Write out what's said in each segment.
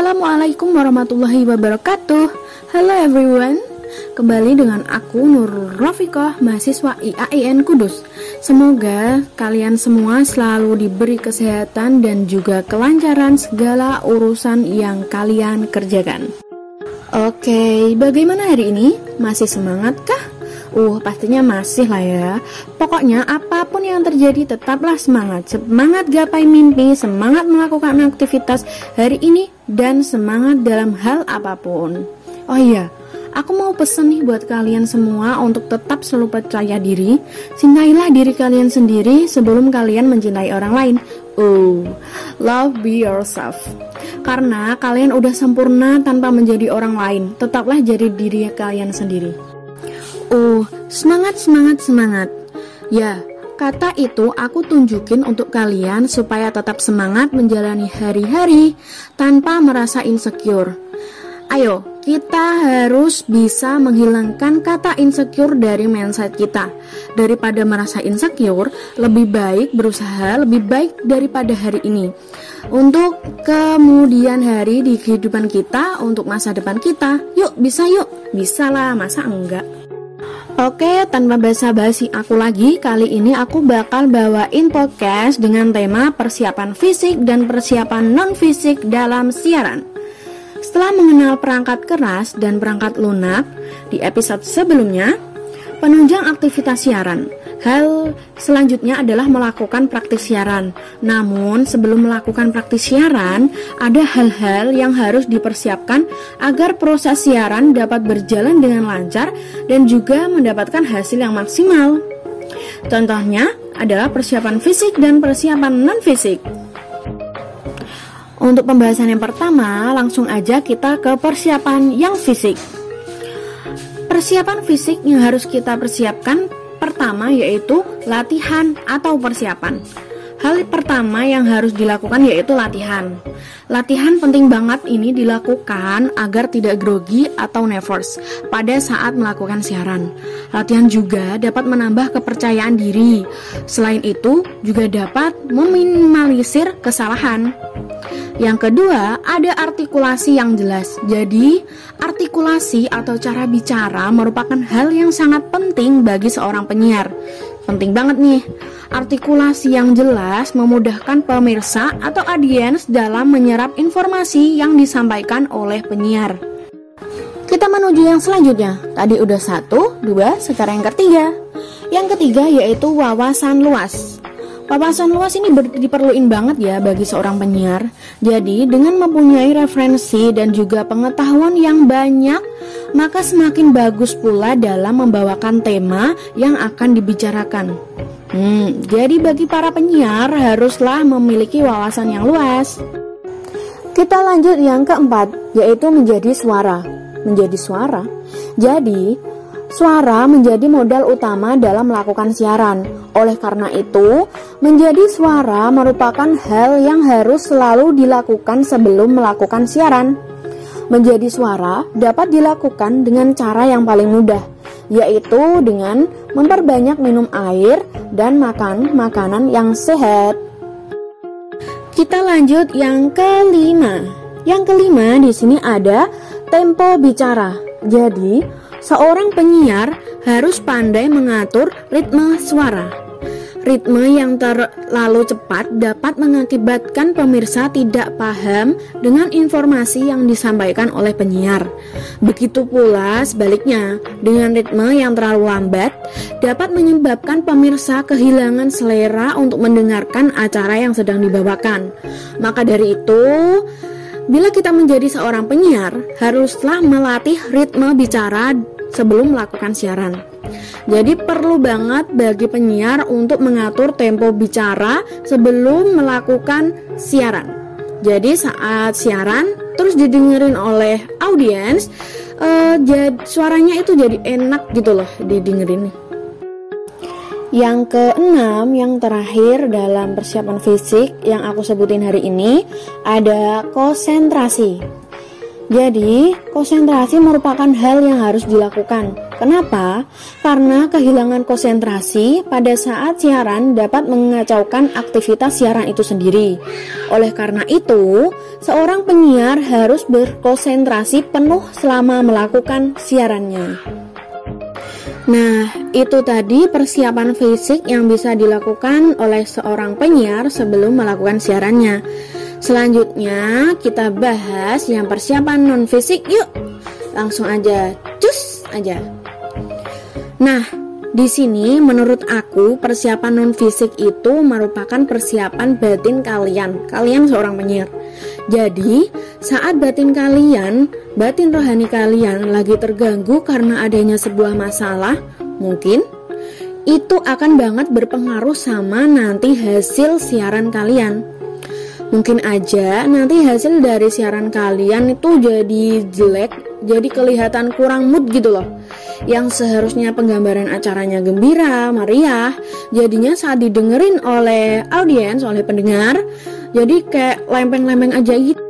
Assalamualaikum warahmatullahi wabarakatuh Halo everyone Kembali dengan aku Nurul Rofikoh, mahasiswa IAIN Kudus Semoga kalian semua selalu diberi kesehatan dan juga kelancaran segala urusan yang kalian kerjakan Oke, bagaimana hari ini? Masih semangat kah? Uh, pastinya masih lah ya. Pokoknya apa pun yang terjadi tetaplah semangat. Semangat gapai mimpi, semangat melakukan aktivitas hari ini dan semangat dalam hal apa pun. Oh iya, aku mau pesen nih buat kalian semua untuk tetap selalu percaya diri. Cintailah diri kalian sendiri sebelum kalian mencintai orang lain. Oh, love be yourself. Karena kalian udah sempurna tanpa menjadi orang lain, tetaplah jadi diri kalian sendiri. Oh, semangat, semangat, semangat. Ya, kata itu aku tunjukin untuk kalian supaya tetap semangat menjalani hari-hari tanpa merasa insecure. Ayo, kita harus bisa menghilangkan kata insecure dari mindset kita. Daripada merasa insecure, lebih baik berusaha lebih baik daripada hari ini. Untuk kemudian hari di kehidupan kita, untuk masa depan kita, yuk bisa yuk, bisa lah, masa enggak? Oke, tanpa basa-basi aku lagi, kali ini aku bakal bawain podcast dengan tema persiapan fisik dan persiapan non-fisik dalam siaran. Setelah mengenal perangkat keras dan perangkat lunak di episode sebelumnya, penunjang aktivitas siaran. Hal selanjutnya adalah melakukan praktis siaran. Namun, sebelum melakukan praktis siaran, ada hal-hal yang harus dipersiapkan agar proses siaran dapat berjalan dengan lancar dan juga mendapatkan hasil yang maksimal. Contohnya adalah persiapan fisik dan persiapan non-fisik. Untuk pembahasan yang pertama, langsung aja kita ke persiapan yang fisik. Persiapan fisik yang harus kita persiapkan pertama yaitu latihan atau persiapan. Hal pertama yang harus dilakukan yaitu latihan. Latihan penting banget ini dilakukan agar tidak grogi atau nervous pada saat melakukan siaran. Latihan juga dapat menambah kepercayaan diri. Selain itu, juga dapat meminimalisir kesalahan. Yang kedua, ada artikulasi yang jelas. Jadi, artikulasi atau cara bicara merupakan hal yang sangat penting bagi seorang penyiar. Penting banget nih. Artikulasi yang jelas memudahkan pemirsa atau audiens dalam menyerap informasi yang disampaikan oleh penyiar. Kita menuju yang selanjutnya. Tadi udah satu, dua, sekarang yang ketiga. Yang ketiga yaitu wawasan luas. Wawasan luas ini diperluin banget ya bagi seorang penyiar. Jadi, dengan mempunyai referensi dan juga pengetahuan yang banyak, maka semakin bagus pula dalam membawakan tema yang akan dibicarakan. Hmm, jadi bagi para penyiar haruslah memiliki wawasan yang luas. Kita lanjut yang keempat, yaitu menjadi suara. Menjadi suara. Jadi, Suara menjadi modal utama dalam melakukan siaran. Oleh karena itu, menjadi suara merupakan hal yang harus selalu dilakukan sebelum melakukan siaran. Menjadi suara dapat dilakukan dengan cara yang paling mudah, yaitu dengan memperbanyak minum air dan makan makanan yang sehat. Kita lanjut yang kelima. Yang kelima di sini ada tempo bicara. Jadi, Seorang penyiar harus pandai mengatur ritme suara. Ritme yang terlalu cepat dapat mengakibatkan pemirsa tidak paham dengan informasi yang disampaikan oleh penyiar. Begitu pula sebaliknya, dengan ritme yang terlalu lambat dapat menyebabkan pemirsa kehilangan selera untuk mendengarkan acara yang sedang dibawakan. Maka dari itu, Bila kita menjadi seorang penyiar, haruslah melatih ritme bicara sebelum melakukan siaran. Jadi perlu banget bagi penyiar untuk mengatur tempo bicara sebelum melakukan siaran. Jadi saat siaran terus didengerin oleh audiens, uh, suaranya itu jadi enak gitu loh didengerin. Yang keenam, yang terakhir dalam persiapan fisik yang aku sebutin hari ini ada konsentrasi. Jadi, konsentrasi merupakan hal yang harus dilakukan Kenapa? Karena kehilangan konsentrasi pada saat siaran dapat mengacaukan aktivitas siaran itu sendiri. Oleh karena itu, seorang penyiar harus berkonsentrasi penuh selama melakukan siarannya. Nah, itu tadi persiapan fisik yang bisa dilakukan oleh seorang penyiar sebelum melakukan siarannya. Selanjutnya, kita bahas yang persiapan non fisik. Yuk, langsung aja, cus aja. Nah, di sini menurut aku persiapan non fisik itu merupakan persiapan batin kalian. Kalian seorang penyiar. Jadi, saat batin kalian, batin rohani kalian lagi terganggu karena adanya sebuah masalah, mungkin itu akan banget berpengaruh sama nanti hasil siaran kalian. Mungkin aja nanti hasil dari siaran kalian itu jadi jelek, jadi kelihatan kurang mood gitu loh yang seharusnya penggambaran acaranya gembira, meriah, jadinya saat didengerin oleh audiens, oleh pendengar, jadi kayak lempeng-lempeng aja gitu.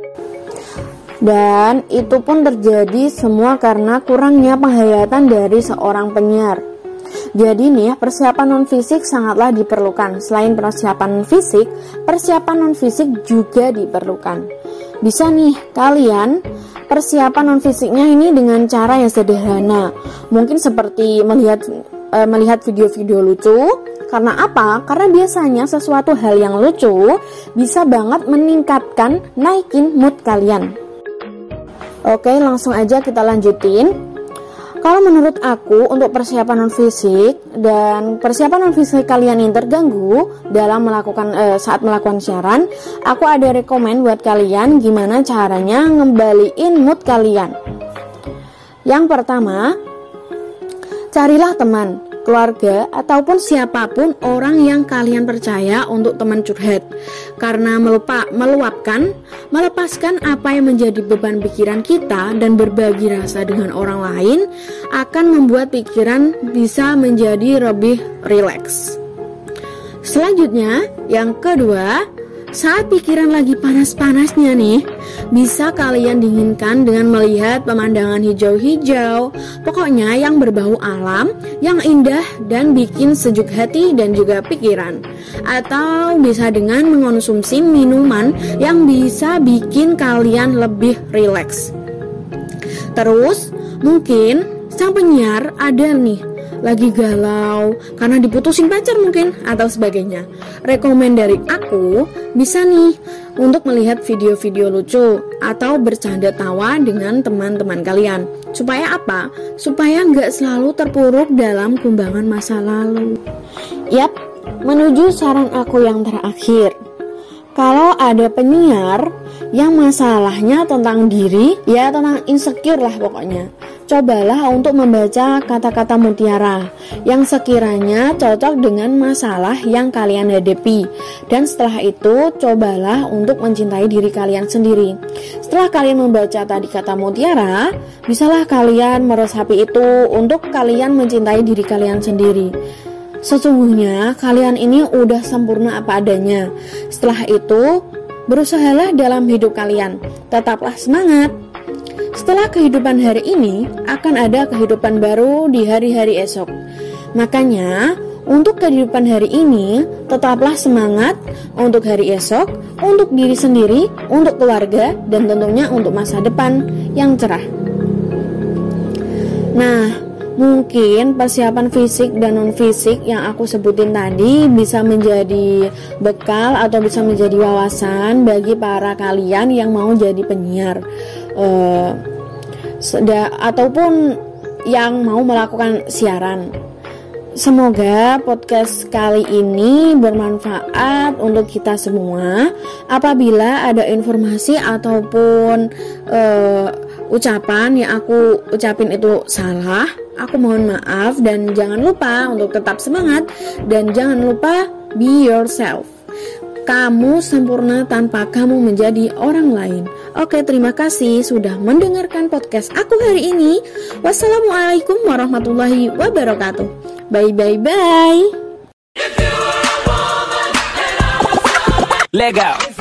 Dan itu pun terjadi semua karena kurangnya penghayatan dari seorang penyiar. Jadi nih, persiapan non fisik sangatlah diperlukan. Selain persiapan fisik, persiapan non fisik juga diperlukan. Bisa nih kalian persiapan non fisiknya ini dengan cara yang sederhana. Mungkin seperti melihat e, melihat video-video lucu. Karena apa? Karena biasanya sesuatu hal yang lucu bisa banget meningkatkan naikin mood kalian. Oke, langsung aja kita lanjutin. Kalau menurut aku untuk persiapan non fisik dan persiapan non fisik kalian yang terganggu dalam melakukan eh, saat melakukan siaran, aku ada rekomend buat kalian gimana caranya ngembaliin mood kalian. Yang pertama, carilah teman keluarga, ataupun siapa pun orang yang kalian percaya untuk teman curhat. Karena melupa, meluapkan, melepaskan apa yang menjadi beban pikiran kita dan berbagi rasa dengan orang lain akan membuat pikiran bisa menjadi lebih rileks. Selanjutnya, yang kedua, saat pikiran lagi panas-panasnya nih, bisa kalian dinginkan dengan melihat pemandangan hijau-hijau, pokoknya yang berbau alam, yang indah dan bikin sejuk hati dan juga pikiran. Atau bisa dengan mengonsumsi minuman yang bisa bikin kalian lebih rileks. Terus, mungkin sang penyiar ada nih lagi galau karena diputusin pacar mungkin atau sebagainya. Rekomend dari aku bisa nih untuk melihat video-video lucu atau bercanda tawa dengan teman-teman kalian. Supaya apa? Supaya nggak selalu terpuruk dalam kumbangan masa lalu. Yap, menuju saran aku yang terakhir. Kalau ada penyiar yang masalahnya tentang diri, ya tentang insecure lah pokoknya cobalah untuk membaca kata-kata mutiara yang sekiranya cocok dengan masalah yang kalian hadapi. Dan setelah itu, cobalah untuk mencintai diri kalian sendiri. Setelah kalian membaca tadi kata mutiara, bisalah kalian meresapi itu untuk kalian mencintai diri kalian sendiri. Sesungguhnya kalian ini udah sempurna apa adanya. Setelah itu, berusahalah dalam hidup kalian. Tetaplah semangat. Setelah kehidupan hari ini, akan ada kehidupan baru di hari-hari esok. Makanya, untuk kehidupan hari ini, tetaplah semangat untuk hari esok, untuk diri sendiri, untuk keluarga, dan tentunya untuk masa depan yang cerah. Nah, mungkin persiapan fisik dan non fisik yang aku sebutin tadi bisa menjadi bekal atau bisa menjadi wawasan bagi para kalian yang mau jadi penyiar uh, ataupun yang mau melakukan siaran. Semoga podcast kali ini bermanfaat untuk kita semua. Apabila ada informasi ataupun uh, ucapan yang aku ucapin itu salah, aku mohon maaf dan jangan lupa untuk tetap semangat dan jangan lupa be yourself. Kamu sempurna tanpa kamu menjadi orang lain. Oke, terima kasih sudah mendengarkan podcast aku hari ini. Wassalamualaikum warahmatullahi wabarakatuh. Bye bye bye. Leg out.